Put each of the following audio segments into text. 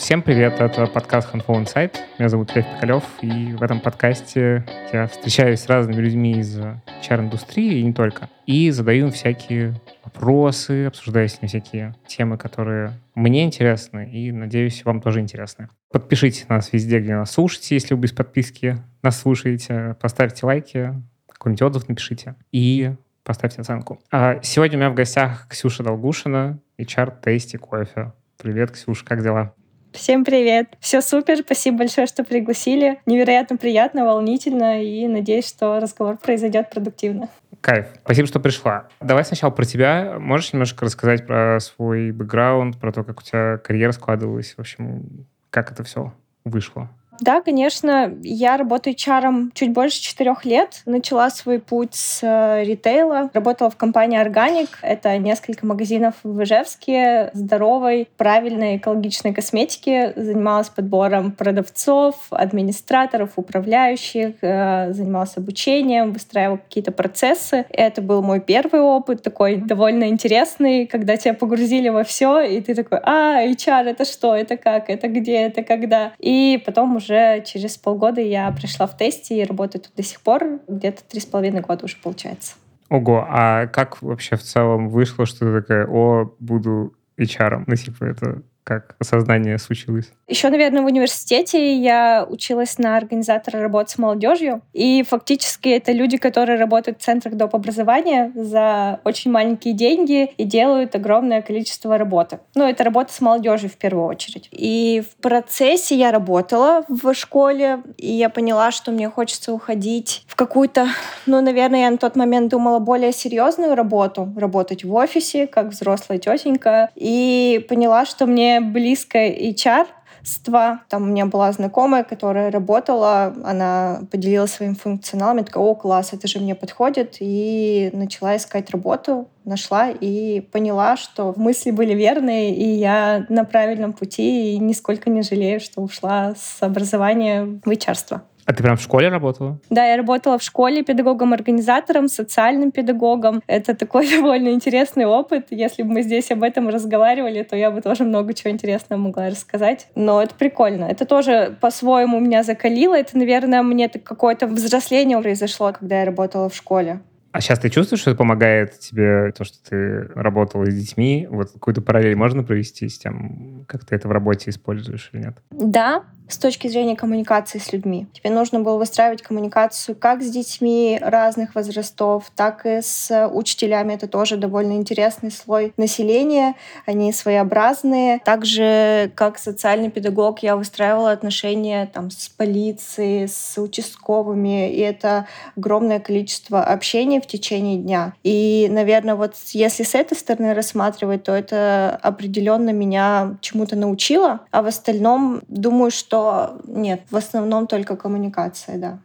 Всем привет, это подкаст Handful Insight. Меня зовут Лев Пикалев, и в этом подкасте я встречаюсь с разными людьми из HR-индустрии, и не только, и задаю им всякие вопросы, обсуждаю с ними всякие темы, которые мне интересны, и, надеюсь, вам тоже интересны. Подпишитесь нас везде, где нас слушаете, если вы без подписки нас слушаете, поставьте лайки, какой-нибудь отзыв напишите, и поставьте оценку. А сегодня у меня в гостях Ксюша Долгушина, HR Tasty Кофе. Привет, Ксюша, как дела? Всем привет. Все супер. Спасибо большое, что пригласили. Невероятно приятно, волнительно и надеюсь, что разговор произойдет продуктивно. Кайф. Спасибо, что пришла. Давай сначала про тебя. Можешь немножко рассказать про свой бэкграунд, про то, как у тебя карьера складывалась, в общем, как это все вышло? Да, конечно, я работаю HR чуть больше четырех лет. Начала свой путь с э, ритейла. Работала в компании Organic. Это несколько магазинов в Ижевске здоровой, правильной, экологичной косметики. Занималась подбором продавцов, администраторов, управляющих, э, занималась обучением, выстраивала какие-то процессы. Это был мой первый опыт, такой довольно интересный, когда тебя погрузили во все, и ты такой, а, HR, это что, это как, это где, это когда. И потом уже уже через полгода я пришла в тесте и работаю тут до сих пор. Где-то три с половиной года уже получается. Ого, а как вообще в целом вышло, что ты такая, о, буду HR? Ну, типа, это как осознание случилось? Еще, наверное, в университете я училась на организатора работы с молодежью. И фактически это люди, которые работают в центрах доп. образования за очень маленькие деньги и делают огромное количество работы. Ну, это работа с молодежью в первую очередь. И в процессе я работала в школе, и я поняла, что мне хочется уходить в какую-то, ну, наверное, я на тот момент думала более серьезную работу, работать в офисе, как взрослая тетенька, и поняла, что мне близко HR, ства. Там у меня была знакомая, которая работала, она поделилась своим функционалом, я такая, о, класс, это же мне подходит, и начала искать работу, нашла и поняла, что мысли были верные, и я на правильном пути, и нисколько не жалею, что ушла с образования в HR. А ты прям в школе работала? Да, я работала в школе педагогом-организатором, социальным педагогом. Это такой довольно интересный опыт. Если бы мы здесь об этом разговаривали, то я бы тоже много чего интересного могла рассказать. Но это прикольно. Это тоже по-своему меня закалило. Это, наверное, мне какое-то взросление произошло, когда я работала в школе. А сейчас ты чувствуешь, что это помогает тебе, то, что ты работала с детьми? Вот какую-то параллель можно провести с тем, как ты это в работе используешь или нет? Да, с точки зрения коммуникации с людьми. Тебе нужно было выстраивать коммуникацию как с детьми разных возрастов, так и с учителями. Это тоже довольно интересный слой населения. Они своеобразные. Также как социальный педагог я выстраивала отношения там, с полицией, с участковыми. И это огромное количество общения в течение дня. И, наверное, вот если с этой стороны рассматривать, то это определенно меня чему-то научило. А в остальном думаю, что нет, в основном только коммуникация, да.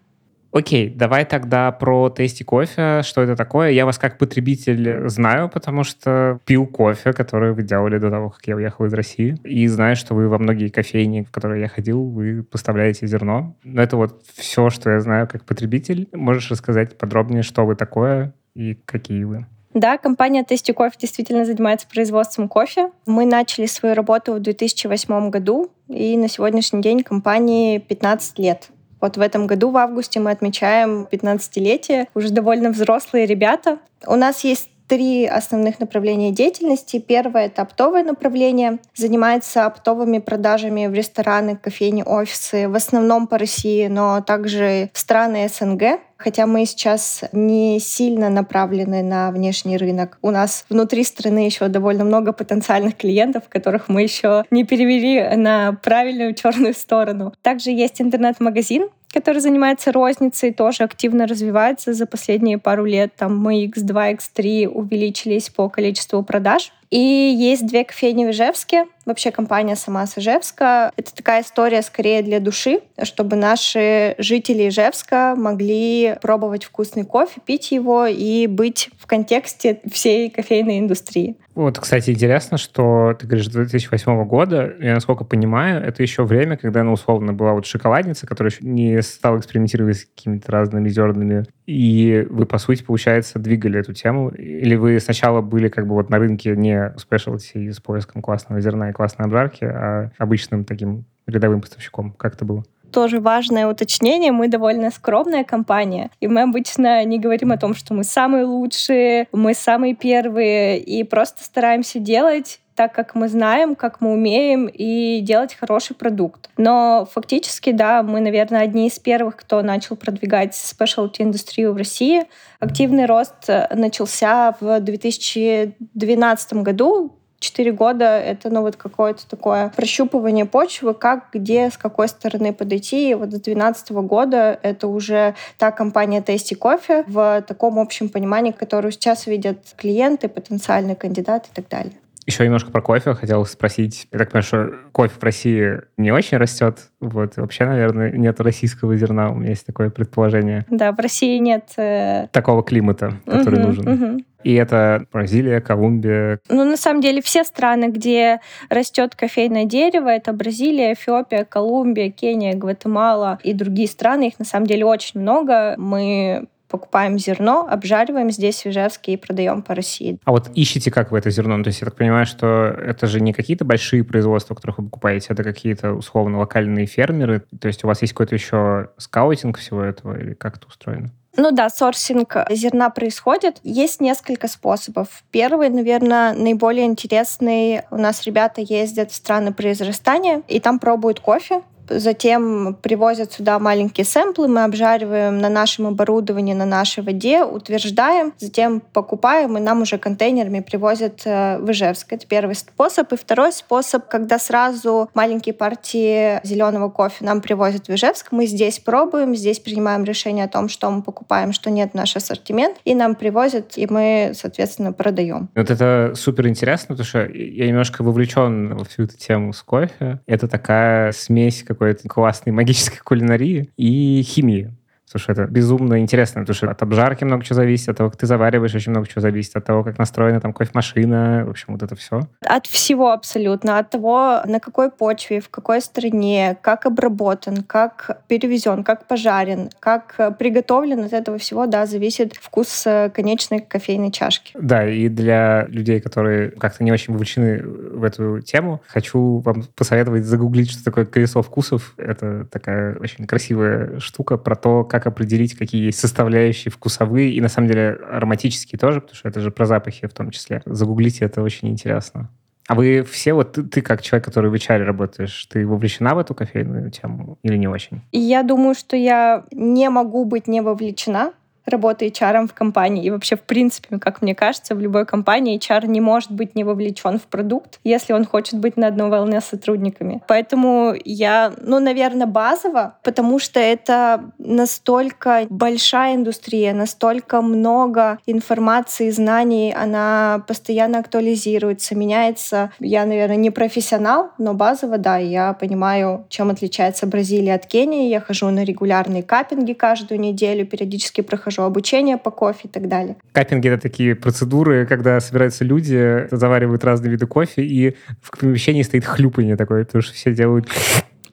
Окей, давай тогда про тести кофе. Что это такое? Я вас как потребитель знаю, потому что пил кофе, который вы делали до того, как я уехал из России. И знаю, что вы во многие кофейни, в которые я ходил, вы поставляете зерно. Но это вот все, что я знаю как потребитель. Можешь рассказать подробнее, что вы такое и какие вы? Да, компания Tasty Coffee действительно занимается производством кофе. Мы начали свою работу в 2008 году, и на сегодняшний день компании 15 лет. Вот в этом году, в августе, мы отмечаем 15-летие. Уже довольно взрослые ребята. У нас есть три основных направления деятельности. Первое — это оптовое направление. Занимается оптовыми продажами в рестораны, кофейни, офисы, в основном по России, но также в страны СНГ. Хотя мы сейчас не сильно направлены на внешний рынок. У нас внутри страны еще довольно много потенциальных клиентов, которых мы еще не перевели на правильную черную сторону. Также есть интернет-магазин, который занимается розницей, тоже активно развивается за последние пару лет. Там мы X2, X3 увеличились по количеству продаж. И есть две кофейни в Ижевске. Вообще компания сама с Ижевска. Это такая история скорее для души, чтобы наши жители Ижевска могли пробовать вкусный кофе, пить его и быть в контексте всей кофейной индустрии. Вот, кстати, интересно, что ты говоришь 2008 года. Я, насколько понимаю, это еще время, когда, ну, условно, была вот шоколадница, которая еще не стала экспериментировать с какими-то разными зернами. И вы, по сути, получается, двигали эту тему. Или вы сначала были как бы вот на рынке не спешлти с поиском классного зерна и классной обжарки, а обычным таким рядовым поставщиком? Как это было? Тоже важное уточнение. Мы довольно скромная компания, и мы обычно не говорим о том, что мы самые лучшие, мы самые первые, и просто стараемся делать так, как мы знаем, как мы умеем, и делать хороший продукт. Но фактически, да, мы, наверное, одни из первых, кто начал продвигать specialty индустрию в России. Активный рост начался в 2012 году, Четыре года — это ну, вот какое-то такое прощупывание почвы, как, где, с какой стороны подойти. И вот с 2012 года это уже та компания Tasty Coffee в таком общем понимании, которую сейчас видят клиенты, потенциальные кандидаты и так далее. Еще немножко про кофе хотел спросить. Я так понимаю, что кофе в России не очень растет. Вот. Вообще, наверное, нет российского зерна. У меня есть такое предположение. Да, в России нет... Э... Такого климата, который угу, нужен. Угу. И это Бразилия, Колумбия. Ну, на самом деле, все страны, где растет кофейное дерево, это Бразилия, Эфиопия, Колумбия, Кения, Гватемала и другие страны. Их на самом деле очень много. Мы покупаем зерно, обжариваем здесь в Ижевске и продаем по России. А вот ищете как вы это зерно? Ну, то есть я так понимаю, что это же не какие-то большие производства, которых вы покупаете, это какие-то условно локальные фермеры. То есть у вас есть какой-то еще скаутинг всего этого или как это устроено? Ну да, сорсинг зерна происходит. Есть несколько способов. Первый, наверное, наиболее интересный. У нас ребята ездят в страны произрастания, и там пробуют кофе. Затем привозят сюда маленькие сэмплы, мы обжариваем на нашем оборудовании, на нашей воде, утверждаем, затем покупаем, и нам уже контейнерами привозят э, в Ижевск. Это первый способ. И второй способ, когда сразу маленькие партии зеленого кофе нам привозят в Ижевск, мы здесь пробуем, здесь принимаем решение о том, что мы покупаем, что нет в наш ассортимент, и нам привозят, и мы, соответственно, продаем. Вот это супер интересно, потому что я немножко вовлечен во всю эту тему с кофе. Это такая смесь какой-то классной магической кулинарии и химии. Слушай, это безумно интересно, потому что от обжарки много чего зависит, от того, как ты завариваешь, очень много чего зависит, от того, как настроена там кофемашина, в общем, вот это все. От всего абсолютно, от того, на какой почве, в какой стране, как обработан, как перевезен, как пожарен, как приготовлен, от этого всего, да, зависит вкус э, конечной кофейной чашки. Да, и для людей, которые как-то не очень вовлечены в эту тему, хочу вам посоветовать загуглить, что такое колесо вкусов. Это такая очень красивая штука про то, как определить, какие есть составляющие вкусовые и, на самом деле, ароматические тоже, потому что это же про запахи в том числе. Загуглите, это очень интересно. А вы все, вот ты, ты как человек, который в HR работаешь, ты вовлечена в эту кофейную тему или не очень? Я думаю, что я не могу быть не вовлечена, работы HR в компании. И вообще, в принципе, как мне кажется, в любой компании HR не может быть не вовлечен в продукт, если он хочет быть на одной волне с сотрудниками. Поэтому я, ну, наверное, базово, потому что это настолько большая индустрия, настолько много информации, знаний, она постоянно актуализируется, меняется. Я, наверное, не профессионал, но базово, да, я понимаю, чем отличается Бразилия от Кении. Я хожу на регулярные каппинги каждую неделю, периодически прохожу прохожу обучение по кофе и так далее. Каппинги — это такие процедуры, когда собираются люди, заваривают разные виды кофе, и в помещении стоит хлюпанье такое, потому что все делают...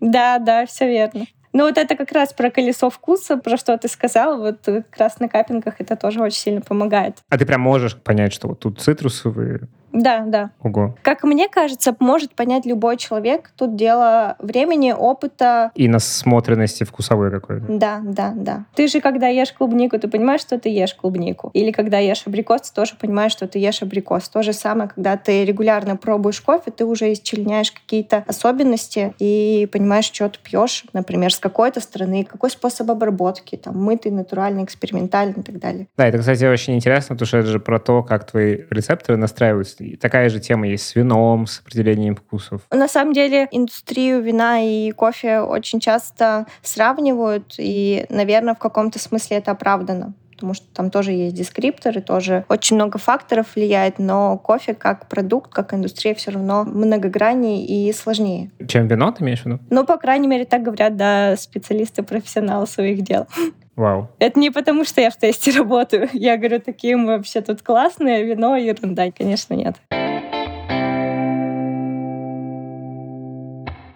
Да, да, все верно. Ну вот это как раз про колесо вкуса, про что ты сказал. Вот как раз на каппингах это тоже очень сильно помогает. А ты прям можешь понять, что вот тут цитрусовые, да, да. Ого. Как мне кажется, может понять любой человек. Тут дело времени, опыта. И насмотренности вкусовой какой-то. Да, да, да. Ты же, когда ешь клубнику, ты понимаешь, что ты ешь клубнику. Или когда ешь абрикос, ты тоже понимаешь, что ты ешь абрикос. То же самое, когда ты регулярно пробуешь кофе, ты уже исчленяешь какие-то особенности и понимаешь, что ты пьешь, например, с какой-то стороны, какой способ обработки, там, мытый, натуральный, экспериментальный и так далее. Да, это, кстати, очень интересно, потому что это же про то, как твои рецепторы настраиваются и такая же тема есть с вином, с определением вкусов. На самом деле индустрию вина и кофе очень часто сравнивают, и, наверное, в каком-то смысле это оправдано потому что там тоже есть дескрипторы, тоже очень много факторов влияет, но кофе как продукт, как индустрия все равно многограннее и сложнее. Чем вино, ты имеешь в виду? Ну, по крайней мере, так говорят, да, специалисты, профессионалы своих дел. Вау. Это не потому, что я в тесте работаю. Я говорю, такие мы вообще тут классные, вино, ерунда. Конечно, нет.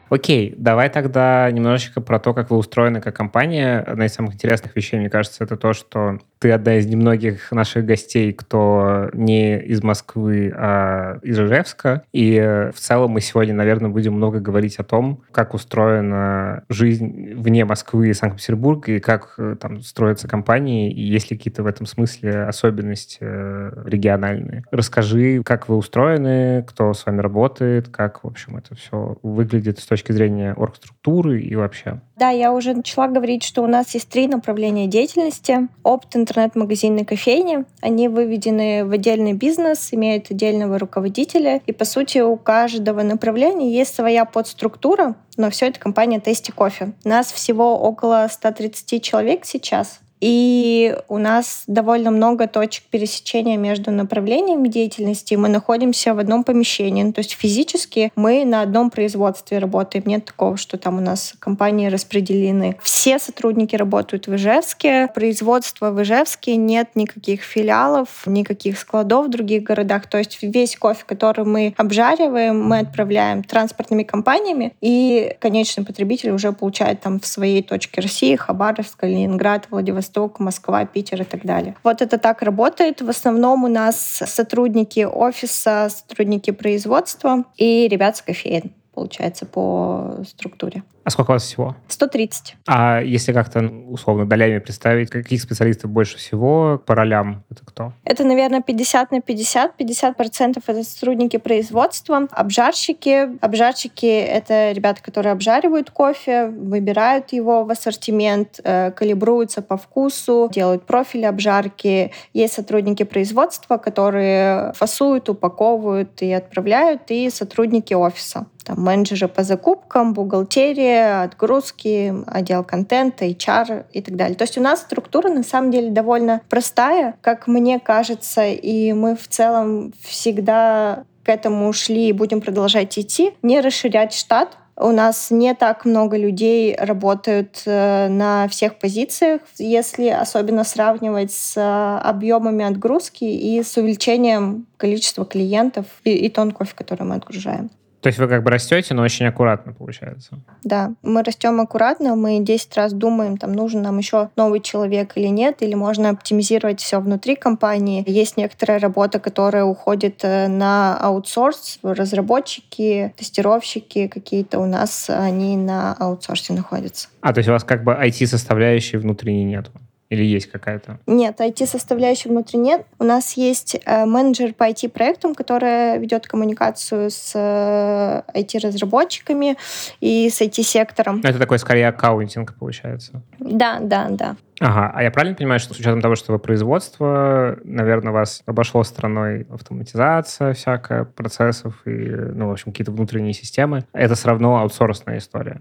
Окей, давай тогда немножечко про то, как вы устроены как компания. Одна из самых интересных вещей, мне кажется, это то, что ты одна из немногих наших гостей, кто не из Москвы, а из Ижевска. И э, в целом мы сегодня, наверное, будем много говорить о том, как устроена жизнь вне Москвы и Санкт-Петербурга, и как э, там строятся компании, и есть ли какие-то в этом смысле особенности э, региональные. Расскажи, как вы устроены, кто с вами работает, как, в общем, это все выглядит с точки зрения оргструктуры и вообще. Да, я уже начала говорить, что у нас есть три направления деятельности. Опыт интернет-магазинной кофейни. Они выведены в отдельный бизнес, имеют отдельного руководителя. И, по сути, у каждого направления есть своя подструктура, но все это компания Тести Кофе. Нас всего около 130 человек сейчас. И у нас довольно много точек пересечения между направлениями деятельности. Мы находимся в одном помещении. Ну, то есть физически мы на одном производстве работаем. Нет такого, что там у нас компании распределены. Все сотрудники работают в Ижевске. Производство в Ижевске. Нет никаких филиалов, никаких складов в других городах. То есть весь кофе, который мы обжариваем, мы отправляем транспортными компаниями. И конечный потребитель уже получает там в своей точке России, Хабаровск, Ленинград, Владивосток Владивосток, Москва, Питер и так далее. Вот это так работает. В основном у нас сотрудники офиса, сотрудники производства и ребят с кофеин получается, по структуре. А сколько у вас всего? 130. А если как-то условно долями представить, каких специалистов больше всего по ролям? Это кто? Это, наверное, 50 на 50. 50 процентов это сотрудники производства, обжарщики. Обжарщики — это ребята, которые обжаривают кофе, выбирают его в ассортимент, э, калибруются по вкусу, делают профили обжарки. Есть сотрудники производства, которые фасуют, упаковывают и отправляют, и сотрудники офиса там, менеджеры по закупкам, бухгалтерия, отгрузки, отдел контента, HR и так далее. То есть у нас структура на самом деле довольно простая, как мне кажется, и мы в целом всегда к этому ушли и будем продолжать идти, не расширять штат, у нас не так много людей работают э, на всех позициях, если особенно сравнивать с э, объемами отгрузки и с увеличением количества клиентов и, и тон кофе, который мы отгружаем. То есть вы как бы растете, но очень аккуратно получается. Да, мы растем аккуратно, мы 10 раз думаем, там нужен нам еще новый человек или нет, или можно оптимизировать все внутри компании. Есть некоторая работа, которая уходит э, на аутсорс, разработчики, тестировщики какие-то у нас, они на аутсорсе находятся. А, то есть у вас как бы IT-составляющей внутренней нету? Или есть какая-то? Нет, IT-составляющей внутри нет. У нас есть э, менеджер по IT-проектам, которая ведет коммуникацию с э, IT-разработчиками и с IT-сектором. Это такой скорее аккаунтинг получается. Да, да, да. Ага, а я правильно понимаю, что с учетом того, что вы производство, наверное, вас обошло стороной автоматизация всякая процессов и, ну, в общем, какие-то внутренние системы, это все равно аутсорсная история?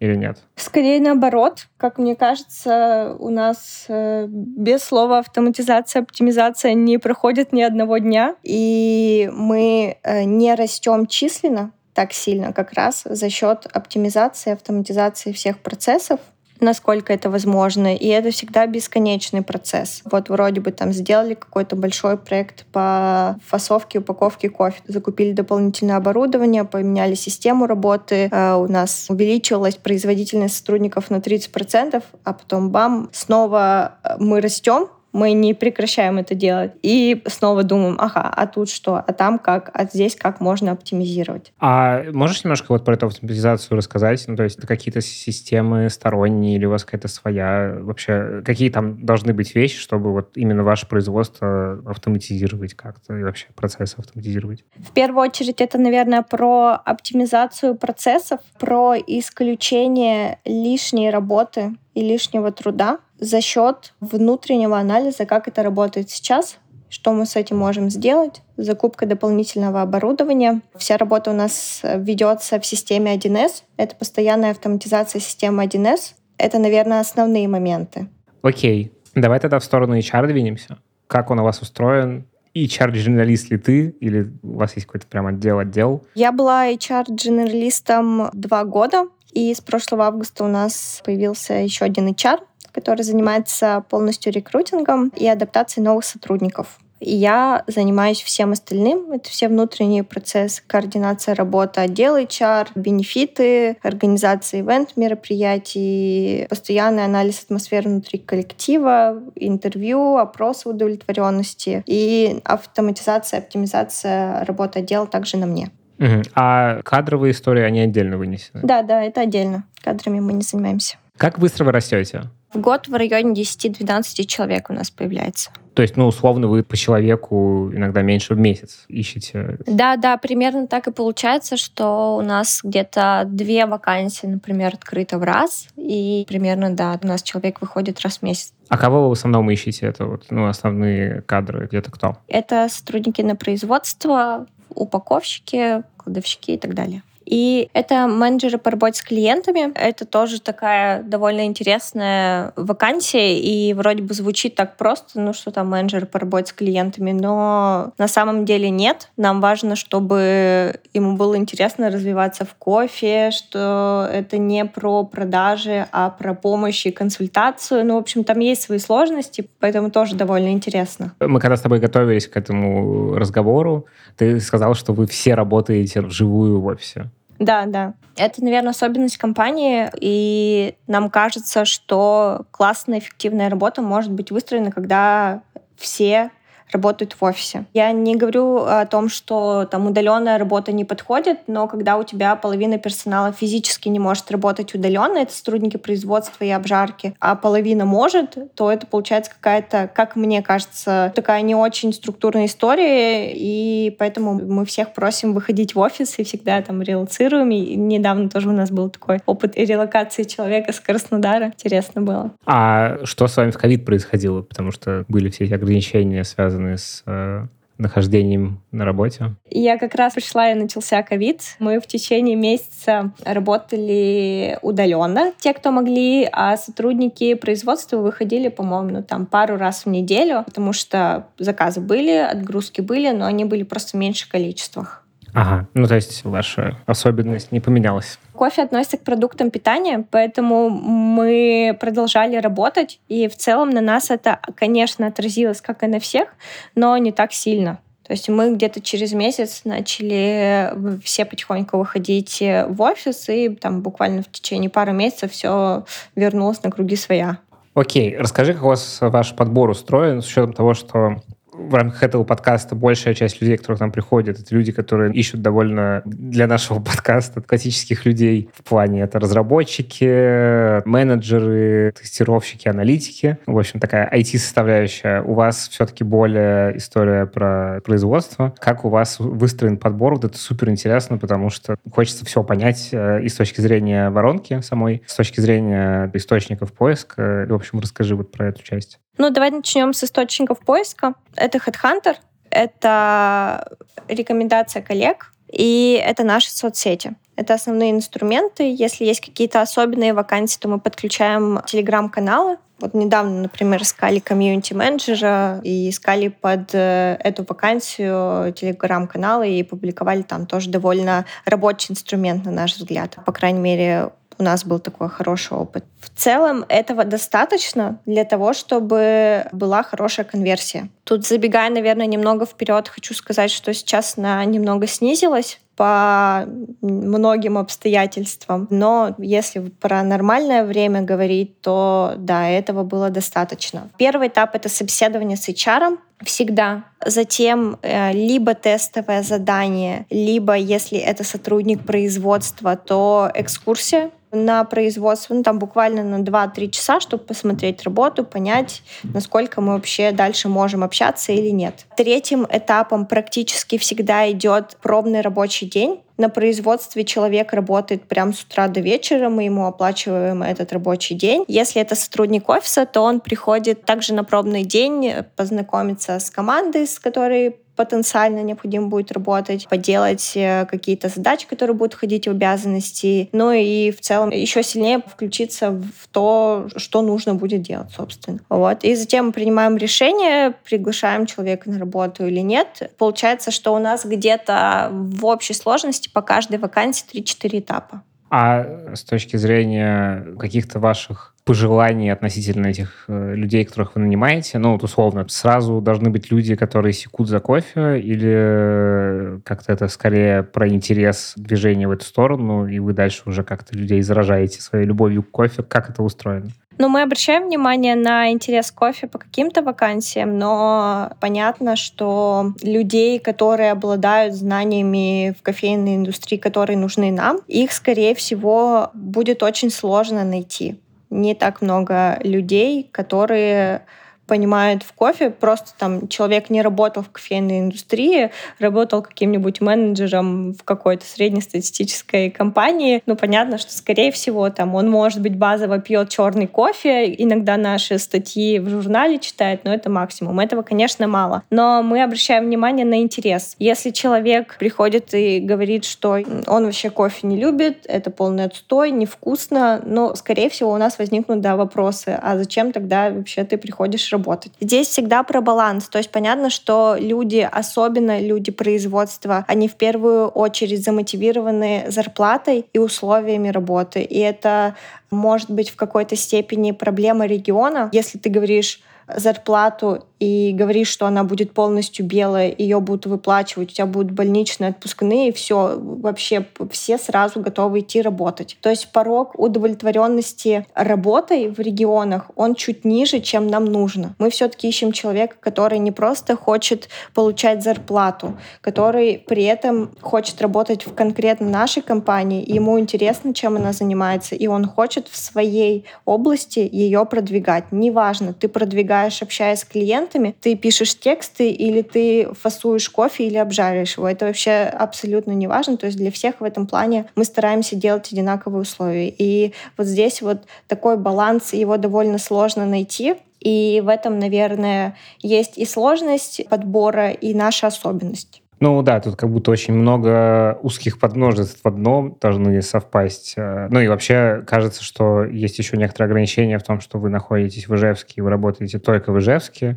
Или нет? Скорее наоборот. Как мне кажется, у нас э, без слова автоматизация, оптимизация не проходит ни одного дня, и мы э, не растем численно так сильно как раз за счет оптимизации, автоматизации всех процессов, насколько это возможно. И это всегда бесконечный процесс. Вот вроде бы там сделали какой-то большой проект по фасовке, упаковке кофе, закупили дополнительное оборудование, поменяли систему работы, э, у нас увеличилась производительность сотрудников на 30%, а потом бам, снова э, мы растем, мы не прекращаем это делать. И снова думаем, ага, а тут что, а там как, а здесь как можно оптимизировать. А можешь немножко вот про эту автоматизацию рассказать? Ну, то есть это какие-то системы сторонние или у вас какая-то своя? Вообще, какие там должны быть вещи, чтобы вот именно ваше производство автоматизировать как-то и вообще процессы автоматизировать? В первую очередь это, наверное, про оптимизацию процессов, про исключение лишней работы и лишнего труда за счет внутреннего анализа, как это работает сейчас, что мы с этим можем сделать, закупка дополнительного оборудования. Вся работа у нас ведется в системе 1С. Это постоянная автоматизация системы 1С. Это, наверное, основные моменты. Окей. Давай тогда в сторону HR двинемся. Как он у вас устроен? HR-дженералист ли ты? Или у вас есть какой-то прям отдел-отдел? Я была HR-дженералистом два года. И с прошлого августа у нас появился еще один HR, который занимается полностью рекрутингом и адаптацией новых сотрудников. Я занимаюсь всем остальным. Это все внутренние процессы, координация работы отдела HR, бенефиты, организация ивент-мероприятий, постоянный анализ атмосферы внутри коллектива, интервью, опросы удовлетворенности и автоматизация, оптимизация работы отдела также на мне. Угу. А кадровые истории, они отдельно вынесены? Да, да, это отдельно. Кадрами мы не занимаемся. Как быстро вы растете? В год в районе 10-12 человек у нас появляется. То есть, ну, условно, вы по человеку иногда меньше в месяц ищете? Да, да, примерно так и получается, что у нас где-то две вакансии, например, открыто в раз, и примерно, да, у нас человек выходит раз в месяц. А кого вы в основном ищете? Это вот, ну, основные кадры, где-то кто? Это сотрудники на производство, упаковщики, кладовщики и так далее. И это менеджеры по работе с клиентами. Это тоже такая довольно интересная вакансия, и вроде бы звучит так просто, ну что там менеджер по работе с клиентами, но на самом деле нет. Нам важно, чтобы ему было интересно развиваться в кофе, что это не про продажи, а про помощь и консультацию. Ну, в общем, там есть свои сложности, поэтому тоже довольно интересно. Мы когда с тобой готовились к этому разговору, ты сказал, что вы все работаете вживую в офисе. Да, да. Это, наверное, особенность компании, и нам кажется, что классная, эффективная работа может быть выстроена, когда все работают в офисе. Я не говорю о том, что там удаленная работа не подходит, но когда у тебя половина персонала физически не может работать удаленно, это сотрудники производства и обжарки, а половина может, то это получается какая-то, как мне кажется, такая не очень структурная история, и поэтому мы всех просим выходить в офис и всегда там релацируем. И недавно тоже у нас был такой опыт релокации человека с Краснодара. Интересно было. А что с вами в ковид происходило? Потому что были все эти ограничения, связанные связанные с э, нахождением на работе? Я как раз пришла и начался ковид. Мы в течение месяца работали удаленно, те, кто могли, а сотрудники производства выходили, по-моему, ну, там пару раз в неделю, потому что заказы были, отгрузки были, но они были просто в меньших количествах. Ага, ну то есть ваша особенность не поменялась. Кофе относится к продуктам питания, поэтому мы продолжали работать, и в целом на нас это, конечно, отразилось, как и на всех, но не так сильно. То есть мы где-то через месяц начали все потихоньку выходить в офис, и там буквально в течение пары месяцев все вернулось на круги своя. Окей, расскажи, как у вас ваш подбор устроен, с учетом того, что в рамках этого подкаста большая часть людей, которые к нам приходят, это люди, которые ищут довольно для нашего подкаста классических людей в плане это разработчики, менеджеры, тестировщики, аналитики. В общем, такая IT-составляющая. У вас все-таки более история про производство. Как у вас выстроен подбор? Вот это супер интересно, потому что хочется все понять э, и с точки зрения воронки самой, с точки зрения источников поиска. В общем, расскажи вот про эту часть. Ну, давай начнем с источников поиска. Это Headhunter, это рекомендация коллег, и это наши соцсети. Это основные инструменты. Если есть какие-то особенные вакансии, то мы подключаем телеграм-каналы. Вот недавно, например, искали комьюнити-менеджера и искали под э, эту вакансию телеграм-каналы и публиковали там тоже довольно рабочий инструмент, на наш взгляд. По крайней мере, у нас был такой хороший опыт. В целом этого достаточно для того, чтобы была хорошая конверсия. Тут забегая, наверное, немного вперед, хочу сказать, что сейчас она немного снизилась по многим обстоятельствам. Но если про нормальное время говорить, то да, этого было достаточно. Первый этап — это собеседование с HR, всегда. Затем э, либо тестовое задание, либо, если это сотрудник производства, то экскурсия на производство, ну, там буквально на 2-3 часа, чтобы посмотреть работу, понять, насколько мы вообще дальше можем общаться или нет. Третьим этапом практически всегда идет пробный рабочий день. На производстве человек работает прямо с утра до вечера, мы ему оплачиваем этот рабочий день. Если это сотрудник офиса, то он приходит также на пробный день познакомиться с командой, с которой потенциально необходимо будет работать, поделать э, какие-то задачи, которые будут входить в обязанности, ну и в целом еще сильнее включиться в то, что нужно будет делать, собственно. Вот. И затем принимаем решение, приглашаем человека на работу или нет. Получается, что у нас где-то в общей сложности по каждой вакансии 3-4 этапа. А с точки зрения каких-то ваших пожелания относительно этих э, людей, которых вы нанимаете? Ну, вот условно, сразу должны быть люди, которые секут за кофе, или как-то это скорее про интерес движения в эту сторону, и вы дальше уже как-то людей заражаете своей любовью к кофе? Как это устроено? Ну, мы обращаем внимание на интерес кофе по каким-то вакансиям, но понятно, что людей, которые обладают знаниями в кофейной индустрии, которые нужны нам, их, скорее всего, будет очень сложно найти. Не так много людей, которые понимают в кофе. Просто там человек не работал в кофейной индустрии, работал каким-нибудь менеджером в какой-то среднестатистической компании. Ну, понятно, что, скорее всего, там он, может быть, базово пьет черный кофе, иногда наши статьи в журнале читает, но это максимум. Этого, конечно, мало. Но мы обращаем внимание на интерес. Если человек приходит и говорит, что он вообще кофе не любит, это полный отстой, невкусно, но, скорее всего, у нас возникнут, да, вопросы. А зачем тогда вообще ты приходишь работать. Здесь всегда про баланс. То есть понятно, что люди, особенно люди производства, они в первую очередь замотивированы зарплатой и условиями работы. И это может быть в какой-то степени проблема региона. Если ты говоришь зарплату и говоришь, что она будет полностью белая, ее будут выплачивать, у тебя будут больничные отпускные, и все, вообще все сразу готовы идти работать. То есть порог удовлетворенности работой в регионах, он чуть ниже, чем нам нужно. Мы все-таки ищем человека, который не просто хочет получать зарплату, который при этом хочет работать в конкретно нашей компании, ему интересно, чем она занимается, и он хочет в своей области ее продвигать. Неважно, ты продвигаешь, общаясь с клиентами, ты пишешь тексты или ты фасуешь кофе или обжариваешь его. Это вообще абсолютно не важно. То есть для всех в этом плане мы стараемся делать одинаковые условия. И вот здесь вот такой баланс, его довольно сложно найти. И в этом, наверное, есть и сложность подбора, и наша особенность. Ну да, тут как будто очень много узких подмножеств в одном должны совпасть. Э, ну и вообще кажется, что есть еще некоторые ограничения в том, что вы находитесь в Ижевске, и вы работаете только в Ижевске,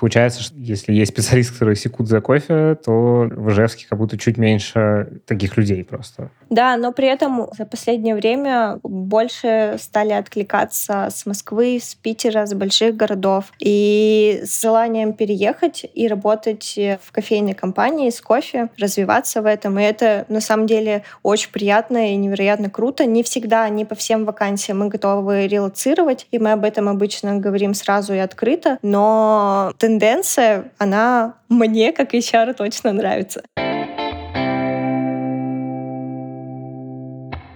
Получается, что если есть специалист, который секут за кофе, то в Ижевске как будто чуть меньше таких людей просто. Да, но при этом за последнее время больше стали откликаться с Москвы, с Питера, с больших городов. И с желанием переехать и работать в кофейной компании с кофе, развиваться в этом. И это на самом деле очень приятно и невероятно круто. Не всегда, не по всем вакансиям мы готовы релацировать, и мы об этом обычно говорим сразу и открыто, но ты тенденция, она мне, как HR, точно нравится.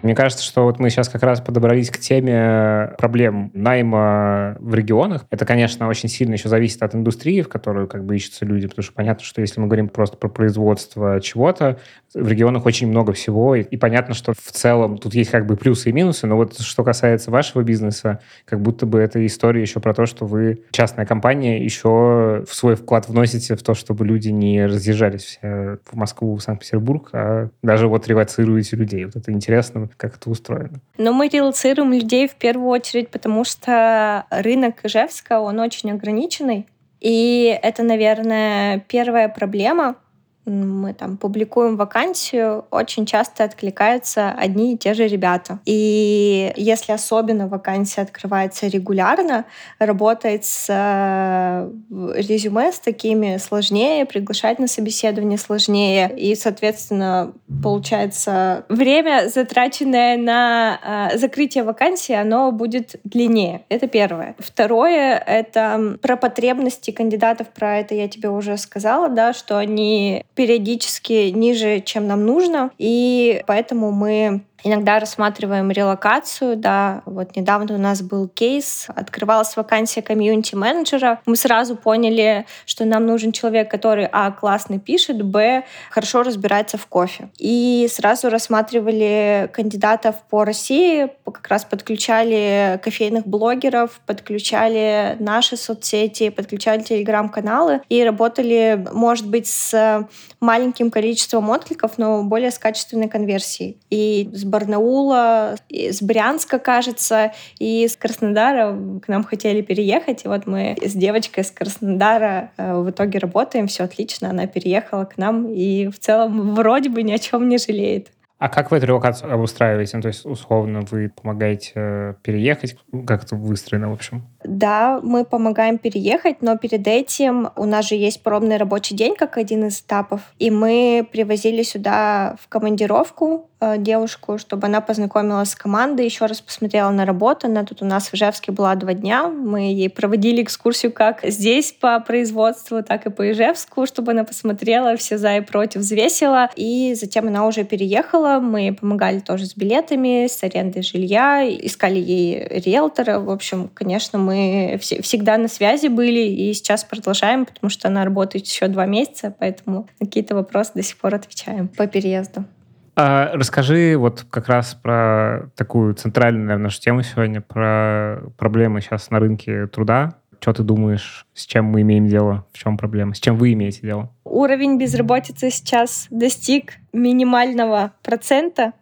Мне кажется, что вот мы сейчас как раз подобрались к теме проблем найма в регионах. Это, конечно, очень сильно еще зависит от индустрии, в которую как бы ищутся люди, потому что понятно, что если мы говорим просто про производство чего-то, в регионах очень много всего, и, и понятно, что в целом тут есть как бы плюсы и минусы, но вот что касается вашего бизнеса, как будто бы эта история еще про то, что вы частная компания, еще в свой вклад вносите в то, чтобы люди не разъезжались все в Москву, в Санкт-Петербург, а даже вот ревоцируете людей. Вот это интересно, как это устроено. Но мы релацируем людей в первую очередь, потому что рынок Ижевска, он очень ограниченный. И это, наверное, первая проблема, мы там публикуем вакансию, очень часто откликаются одни и те же ребята. И если особенно вакансия открывается регулярно, работать с э, резюме с такими сложнее, приглашать на собеседование сложнее. И, соответственно, получается время, затраченное на э, закрытие вакансии, оно будет длиннее. Это первое. Второе — это про потребности кандидатов. Про это я тебе уже сказала, да, что они периодически ниже, чем нам нужно, и поэтому мы Иногда рассматриваем релокацию, да. Вот недавно у нас был кейс, открывалась вакансия комьюнити-менеджера. Мы сразу поняли, что нам нужен человек, который, а, классно пишет, б, хорошо разбирается в кофе. И сразу рассматривали кандидатов по России, как раз подключали кофейных блогеров, подключали наши соцсети, подключали телеграм-каналы и работали, может быть, с маленьким количеством откликов, но более с качественной конверсией. И с Барнаула, из Брянска, кажется, и из Краснодара к нам хотели переехать. И вот мы с девочкой из Краснодара э, в итоге работаем, все отлично, она переехала к нам и в целом вроде бы ни о чем не жалеет. А как вы эту релокацию обустраиваете? Ну, то есть, условно, вы помогаете э, переехать? Как это выстроено, в общем? Да, мы помогаем переехать, но перед этим у нас же есть пробный рабочий день, как один из этапов. И мы привозили сюда в командировку э, девушку, чтобы она познакомилась с командой, еще раз посмотрела на работу. Она тут у нас в Ижевске была два дня. Мы ей проводили экскурсию как здесь по производству, так и по Ижевску, чтобы она посмотрела, все за и против взвесила. И затем она уже переехала. Мы помогали тоже с билетами, с арендой жилья, искали ей риэлтора. В общем, конечно, мы мы всегда на связи были и сейчас продолжаем, потому что она работает еще два месяца, поэтому на какие-то вопросы до сих пор отвечаем по переезду. А расскажи вот как раз про такую центральную, наверное, нашу тему сегодня, про проблемы сейчас на рынке труда. Что ты думаешь, с чем мы имеем дело? В чем проблема? С чем вы имеете дело? Уровень безработицы сейчас достиг минимального процента.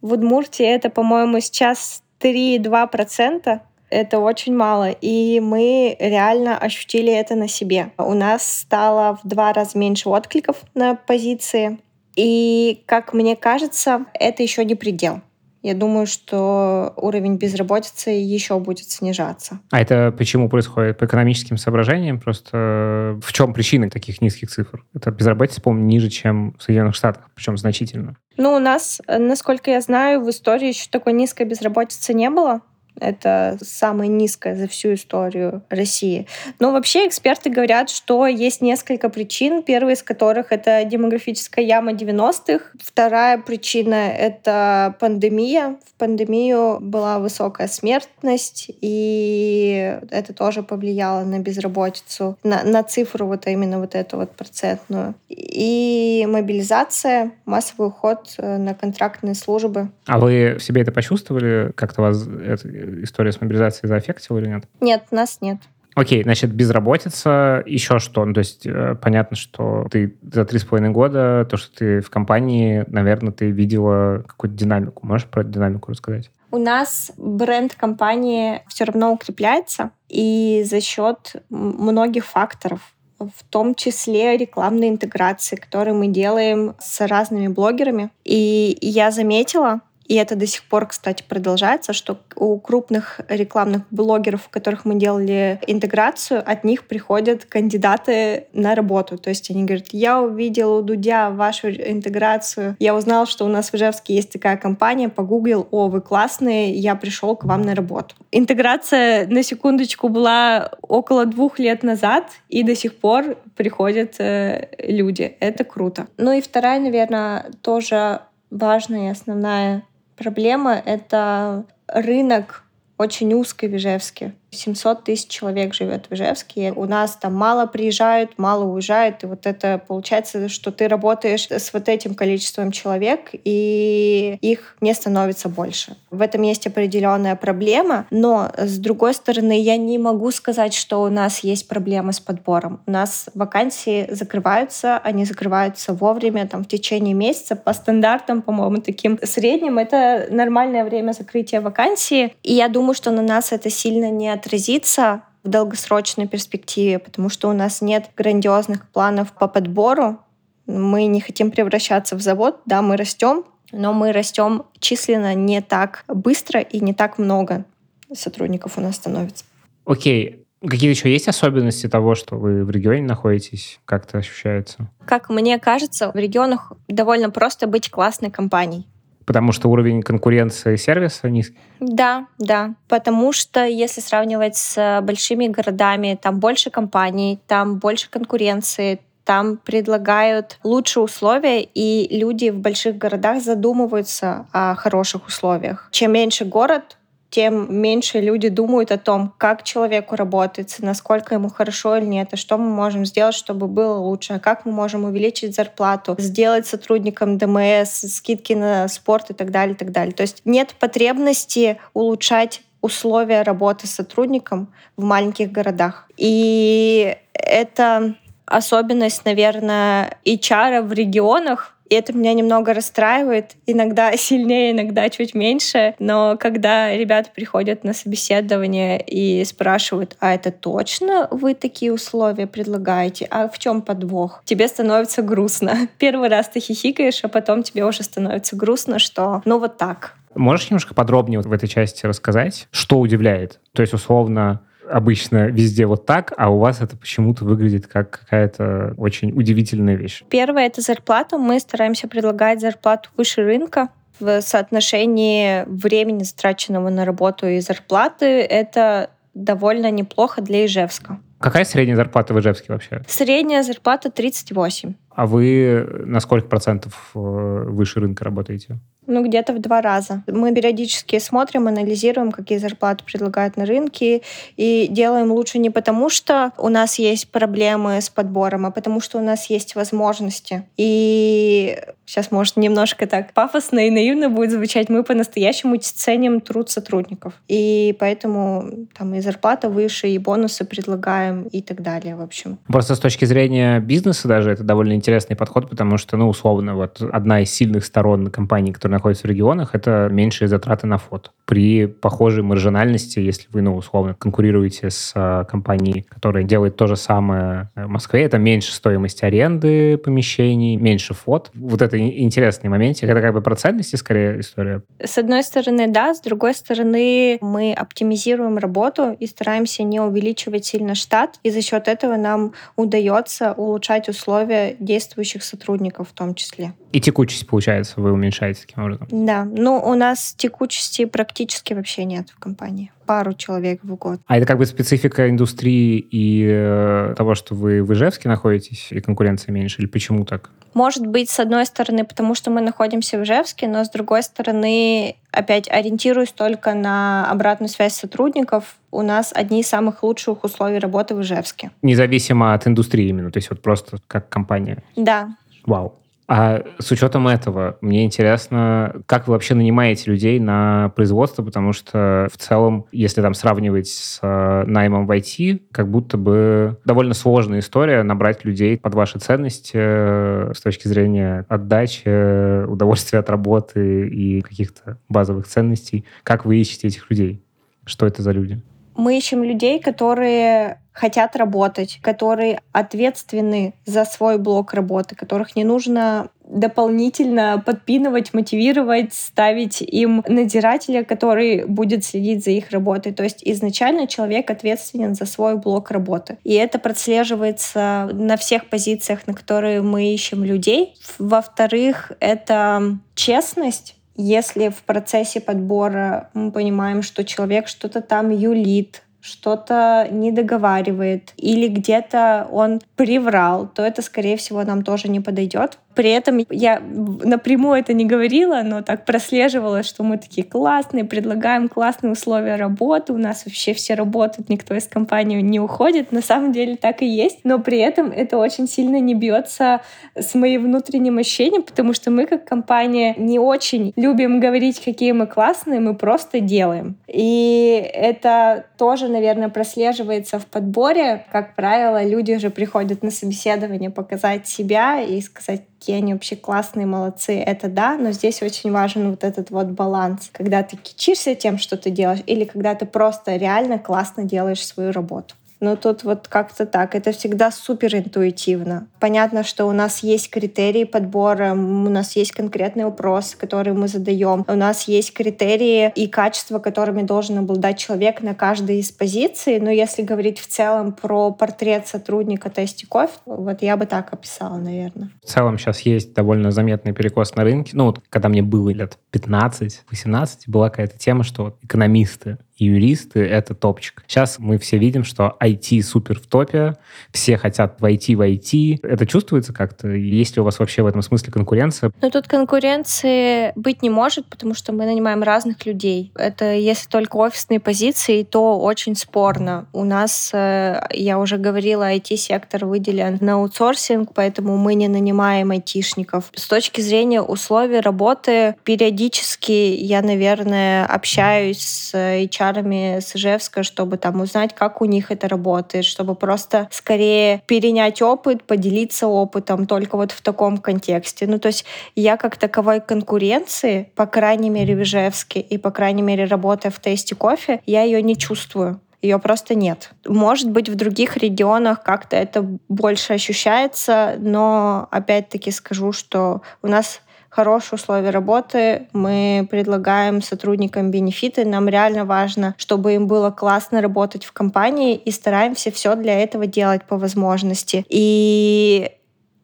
В Удмуртии это, по-моему, сейчас 3,2 процента. Это очень мало, и мы реально ощутили это на себе. У нас стало в два раза меньше откликов на позиции, и, как мне кажется, это еще не предел. Я думаю, что уровень безработицы еще будет снижаться. А это почему происходит? По экономическим соображениям? Просто в чем причина таких низких цифр? Это безработица, по-моему, ниже, чем в Соединенных Штатах, причем значительно. Ну, у нас, насколько я знаю, в истории еще такой низкой безработицы не было. Это самое низкое за всю историю России. Но вообще эксперты говорят, что есть несколько причин. Первая из которых — это демографическая яма 90-х. Вторая причина — это пандемия. В пандемию была высокая смертность, и это тоже повлияло на безработицу, на, на цифру вот именно вот эту вот процентную. И мобилизация, массовый уход э, на контрактные службы. А вы в себе это почувствовали? Как-то вас это история с мобилизацией заэффектила или нет? Нет, нас нет. Окей, значит, безработица, еще что? Ну, то есть э, понятно, что ты за три с половиной года, то, что ты в компании, наверное, ты видела какую-то динамику. Можешь про динамику рассказать? У нас бренд компании все равно укрепляется, и за счет многих факторов в том числе рекламной интеграции, которые мы делаем с разными блогерами. И я заметила, и это до сих пор, кстати, продолжается, что у крупных рекламных блогеров, у которых мы делали интеграцию, от них приходят кандидаты на работу. То есть они говорят, я увидел у Дудя вашу интеграцию, я узнал, что у нас в Ижевске есть такая компания, погуглил, о, вы классные, я пришел к вам на работу. Интеграция, на секундочку, была около двух лет назад, и до сих пор приходят э, люди. Это круто. Ну и вторая, наверное, тоже важная и основная Проблема — это рынок очень узкий в Ижевске. 700 тысяч человек живет в Ижевске. У нас там мало приезжают, мало уезжают. И вот это получается, что ты работаешь с вот этим количеством человек, и их не становится больше. В этом есть определенная проблема, но с другой стороны, я не могу сказать, что у нас есть проблема с подбором. У нас вакансии закрываются, они закрываются вовремя, там, в течение месяца. По стандартам, по-моему, таким средним, это нормальное время закрытия вакансии. И я думаю, что на нас это сильно не отразится в долгосрочной перспективе, потому что у нас нет грандиозных планов по подбору. Мы не хотим превращаться в завод, да, мы растем, но мы растем численно не так быстро и не так много сотрудников у нас становится. Окей. Какие еще есть особенности того, что вы в регионе находитесь? Как это ощущается? Как мне кажется, в регионах довольно просто быть классной компанией потому что уровень конкуренции сервиса низкий? Да, да. Потому что если сравнивать с большими городами, там больше компаний, там больше конкуренции, там предлагают лучшие условия, и люди в больших городах задумываются о хороших условиях. Чем меньше город, тем меньше люди думают о том, как человеку работается, насколько ему хорошо или нет, а что мы можем сделать, чтобы было лучше, а как мы можем увеличить зарплату, сделать сотрудникам ДМС, скидки на спорт и так далее, и так далее. То есть нет потребности улучшать условия работы с сотрудником в маленьких городах. И это особенность, наверное, HR в регионах, И это меня немного расстраивает. Иногда сильнее, иногда чуть меньше. Но когда ребята приходят на собеседование и спрашивают, а это точно вы такие условия предлагаете? А в чем подвох? Тебе становится грустно. Первый раз ты хихикаешь, а потом тебе уже становится грустно, что ну вот так. Можешь немножко подробнее в этой части рассказать, что удивляет? То есть, условно, обычно везде вот так, а у вас это почему-то выглядит как какая-то очень удивительная вещь. Первое — это зарплата. Мы стараемся предлагать зарплату выше рынка в соотношении времени, затраченного на работу и зарплаты. Это довольно неплохо для Ижевска. Какая средняя зарплата в Ижевске вообще? Средняя зарплата 38. А вы на сколько процентов э, выше рынка работаете? Ну, где-то в два раза. Мы периодически смотрим, анализируем, какие зарплаты предлагают на рынке, и делаем лучше не потому, что у нас есть проблемы с подбором, а потому что у нас есть возможности. И сейчас, может, немножко так пафосно и наивно будет звучать, мы по-настоящему ценим труд сотрудников. И поэтому там и зарплата выше, и бонусы предлагаем, и так далее, в общем. Просто с точки зрения бизнеса даже это довольно интересный подход, потому что, ну, условно, вот одна из сильных сторон компании, которая находится в регионах, это меньшие затраты на фото. При похожей маржинальности, если вы, ну, условно, конкурируете с а, компанией, которая делает то же самое в Москве, это меньше стоимость аренды помещений, меньше фот. Вот это интересный момент. Это как бы про ценности скорее история. С одной стороны, да, с другой стороны, мы оптимизируем работу и стараемся не увеличивать сильно штат, и за счет этого нам удается улучшать условия действующих сотрудников в том числе. И текучесть, получается, вы уменьшаете таким образом? Да. Ну, у нас текучести практически вообще нет в компании. Пару человек в год. А это как бы специфика индустрии и э, того, что вы в Ижевске находитесь, и конкуренция меньше? Или почему так? Может быть, с одной стороны, потому что мы находимся в Ижевске, но с другой стороны, опять ориентируюсь только на обратную связь сотрудников. У нас одни из самых лучших условий работы в Ижевске. Независимо от индустрии именно, то есть вот просто как компания? Да. Вау. А с учетом этого, мне интересно, как вы вообще нанимаете людей на производство, потому что в целом, если там сравнивать с э, наймом в IT, как будто бы довольно сложная история набрать людей под ваши ценности э, с точки зрения отдачи, удовольствия от работы и каких-то базовых ценностей. Как вы ищете этих людей? Что это за люди? Мы ищем людей, которые хотят работать, которые ответственны за свой блок работы, которых не нужно дополнительно подпинывать, мотивировать, ставить им надзирателя, который будет следить за их работой. То есть изначально человек ответственен за свой блок работы. И это прослеживается на всех позициях, на которые мы ищем людей. Во-вторых, это честность если в процессе подбора мы понимаем, что человек что-то там юлит, что-то не договаривает или где-то он приврал, то это, скорее всего, нам тоже не подойдет. При этом я напрямую это не говорила, но так прослеживала, что мы такие классные, предлагаем классные условия работы, у нас вообще все работают, никто из компании не уходит. На самом деле так и есть, но при этом это очень сильно не бьется с моим внутренним ощущением, потому что мы как компания не очень любим говорить, какие мы классные, мы просто делаем. И это тоже, наверное, прослеживается в подборе. Как правило, люди уже приходят на собеседование показать себя и сказать, какие они вообще классные, молодцы, это да, но здесь очень важен вот этот вот баланс, когда ты кичишься тем, что ты делаешь, или когда ты просто реально классно делаешь свою работу. Но тут вот как-то так. Это всегда супер интуитивно. Понятно, что у нас есть критерии подбора, у нас есть конкретные вопросы, которые мы задаем. У нас есть критерии и качества, которыми должен обладать человек на каждой из позиций. Но если говорить в целом про портрет сотрудника Тестиков, вот я бы так описала, наверное. В целом сейчас есть довольно заметный перекос на рынке. Ну, вот, когда мне было лет 15-18, была какая-то тема, что экономисты юристы — это топчик. Сейчас мы все видим, что IT супер в топе, все хотят войти в IT. Это чувствуется как-то? Есть ли у вас вообще в этом смысле конкуренция? Ну, тут конкуренции быть не может, потому что мы нанимаем разных людей. Это если только офисные позиции, то очень спорно. У нас, э, я уже говорила, IT-сектор выделен на аутсорсинг, поэтому мы не нанимаем айтишников. С точки зрения условий работы, периодически я, наверное, общаюсь с HR HR с Ижевска, чтобы там узнать, как у них это работает, чтобы просто скорее перенять опыт, поделиться опытом только вот в таком контексте. Ну, то есть я как таковой конкуренции, по крайней мере, в Ижевске и, по крайней мере, работая в тесте кофе, я ее не чувствую ее просто нет. Может быть, в других регионах как-то это больше ощущается, но опять-таки скажу, что у нас хорошие условия работы, мы предлагаем сотрудникам бенефиты. Нам реально важно, чтобы им было классно работать в компании, и стараемся все для этого делать по возможности. И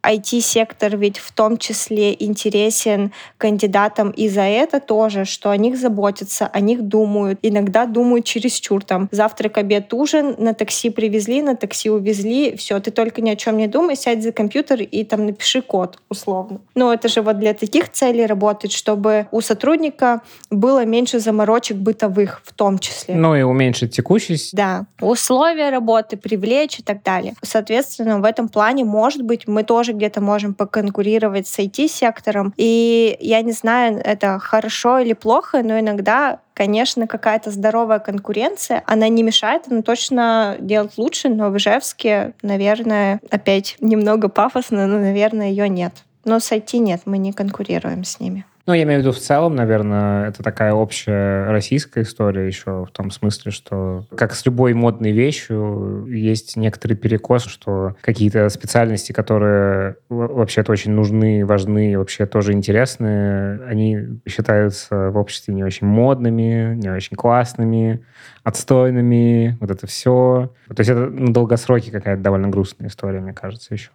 IT-сектор ведь в том числе интересен кандидатам и за это тоже, что о них заботятся, о них думают. Иногда думают чересчур. Там завтрак, обед, ужин, на такси привезли, на такси увезли, все, ты только ни о чем не думай, сядь за компьютер и там напиши код условно. Но это же вот для таких целей работает, чтобы у сотрудника было меньше заморочек бытовых в том числе. Ну и уменьшить текущесть. Да. Условия работы, привлечь и так далее. Соответственно, в этом плане, может быть, мы тоже где-то можем поконкурировать с IT-сектором. И я не знаю, это хорошо или плохо, но иногда конечно, какая-то здоровая конкуренция, она не мешает, она точно делает лучше, но в Ижевске, наверное, опять немного пафосно, но, наверное, ее нет. Но с IT нет, мы не конкурируем с ними. Ну, я имею в виду в целом, наверное, это такая общая российская история еще в том смысле, что как с любой модной вещью есть некоторый перекос, что какие-то специальности, которые вообще-то очень нужны, важны вообще тоже интересны, они считаются в обществе не очень модными, не очень классными, отстойными, вот это все. То есть это на долгосроке какая-то довольно грустная история, мне кажется, еще.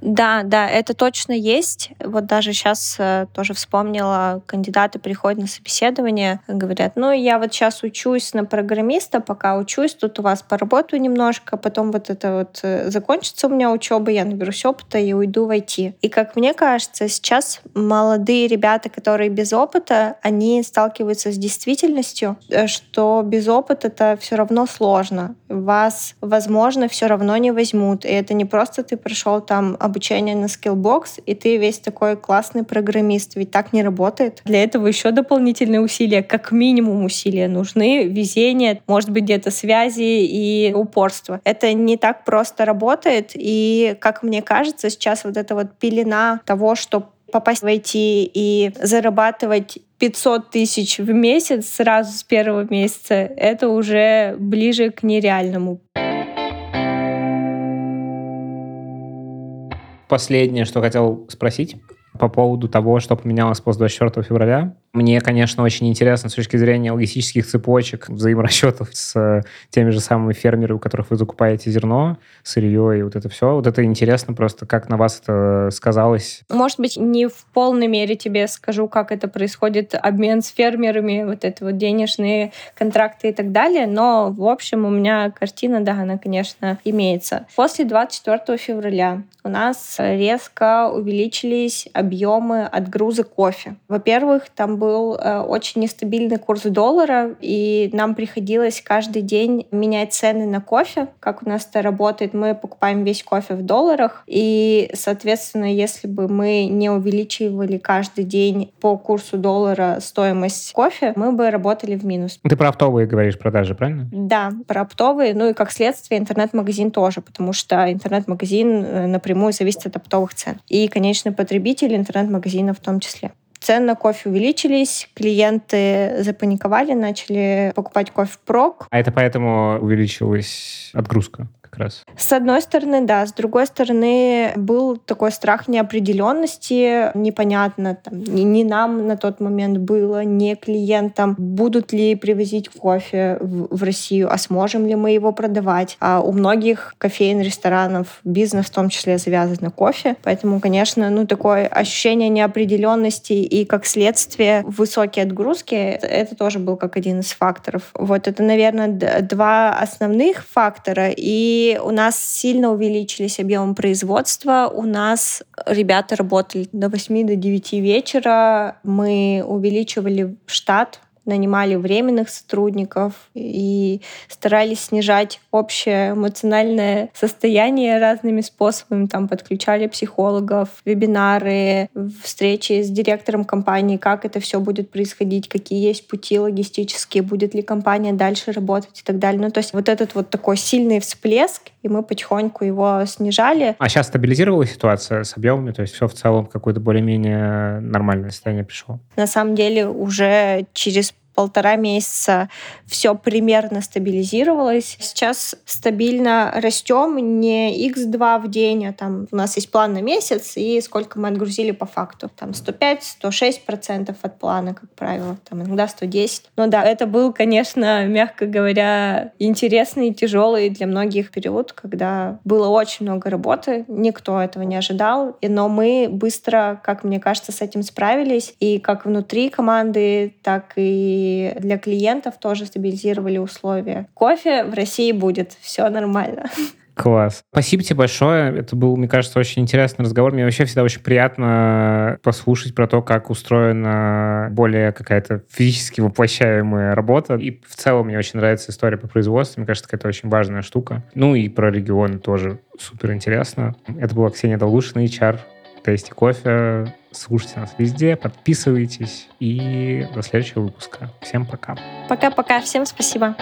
Да, да, это точно есть. Вот даже сейчас э, тоже вспомнила, кандидаты приходят на собеседование, говорят, ну, я вот сейчас учусь на программиста, пока учусь, тут у вас поработаю немножко, потом вот это вот э, закончится у меня учеба, я наберусь опыта и уйду в IT. И как мне кажется, сейчас молодые ребята, которые без опыта, они сталкиваются с действительностью, э, что без опыта это все равно сложно. Вас, возможно, все равно не возьмут. И это не просто ты прошел там обучение на Skillbox, и ты весь такой классный программист. Ведь так не работает. Для этого еще дополнительные усилия, как минимум усилия нужны. Везение, может быть, где-то связи и упорство. Это не так просто работает. И, как мне кажется, сейчас вот эта вот пелена того, что попасть в IT и зарабатывать 500 тысяч в месяц сразу с первого месяца, это уже ближе к нереальному. Последнее, что хотел спросить по поводу того, что поменялось после 24 февраля. Мне, конечно, очень интересно с точки зрения логистических цепочек, взаиморасчетов с э, теми же самыми фермерами, у которых вы закупаете зерно, сырье и вот это все. Вот это интересно просто, как на вас это сказалось. Может быть, не в полной мере тебе скажу, как это происходит, обмен с фермерами, вот это вот денежные контракты и так далее, но, в общем, у меня картина, да, она, конечно, имеется. После 24 февраля у нас резко увеличились объемы отгруза кофе. Во-первых, там был э, очень нестабильный курс доллара, и нам приходилось каждый день менять цены на кофе. Как у нас это работает, мы покупаем весь кофе в долларах, и, соответственно, если бы мы не увеличивали каждый день по курсу доллара стоимость кофе, мы бы работали в минус. Ты про оптовые говоришь продажи, правильно? Да, про оптовые, ну и как следствие интернет-магазин тоже, потому что интернет-магазин э, напрямую зависит от оптовых цен. И конечный потребитель интернет-магазина в том числе. Цены на кофе увеличились, клиенты запаниковали, начали покупать кофе в прок. А это поэтому увеличилась отгрузка? Как раз. С одной стороны, да. С другой стороны, был такой страх неопределенности. Непонятно, там, ни, ни нам на тот момент было, ни клиентам, будут ли привозить кофе в, в Россию, а сможем ли мы его продавать. А у многих кофеин, ресторанов бизнес в том числе завязан на кофе. Поэтому, конечно, ну, такое ощущение неопределенности и, как следствие, высокие отгрузки, это тоже был как один из факторов. Вот это, наверное, два основных фактора. И у нас сильно увеличились объемы производства. У нас ребята работали до 8 до 9 вечера. Мы увеличивали штат нанимали временных сотрудников и старались снижать общее эмоциональное состояние разными способами. Там подключали психологов, вебинары, встречи с директором компании, как это все будет происходить, какие есть пути логистические, будет ли компания дальше работать и так далее. Ну, то есть вот этот вот такой сильный всплеск, и мы потихоньку его снижали. А сейчас стабилизировалась ситуация с объемами? То есть все в целом какое-то более-менее нормальное состояние пришло? На самом деле уже через полтора месяца все примерно стабилизировалось. Сейчас стабильно растем не x2 в день, а там у нас есть план на месяц, и сколько мы отгрузили по факту. Там 105-106% от плана, как правило, там иногда 110. Но да, это был, конечно, мягко говоря, интересный и тяжелый для многих период, когда было очень много работы, никто этого не ожидал, но мы быстро, как мне кажется, с этим справились, и как внутри команды, так для клиентов тоже стабилизировали условия. Кофе в России будет, все нормально. Класс. Спасибо тебе большое. Это был, мне кажется, очень интересный разговор. Мне вообще всегда очень приятно послушать про то, как устроена более какая-то физически воплощаемая работа. И в целом мне очень нравится история по производству. Мне кажется, это очень важная штука. Ну и про регионы тоже супер интересно. Это была Ксения Долгушина, HR Тесте кофе. Слушайте нас везде, подписывайтесь. И до следующего выпуска. Всем пока. Пока-пока. Всем спасибо.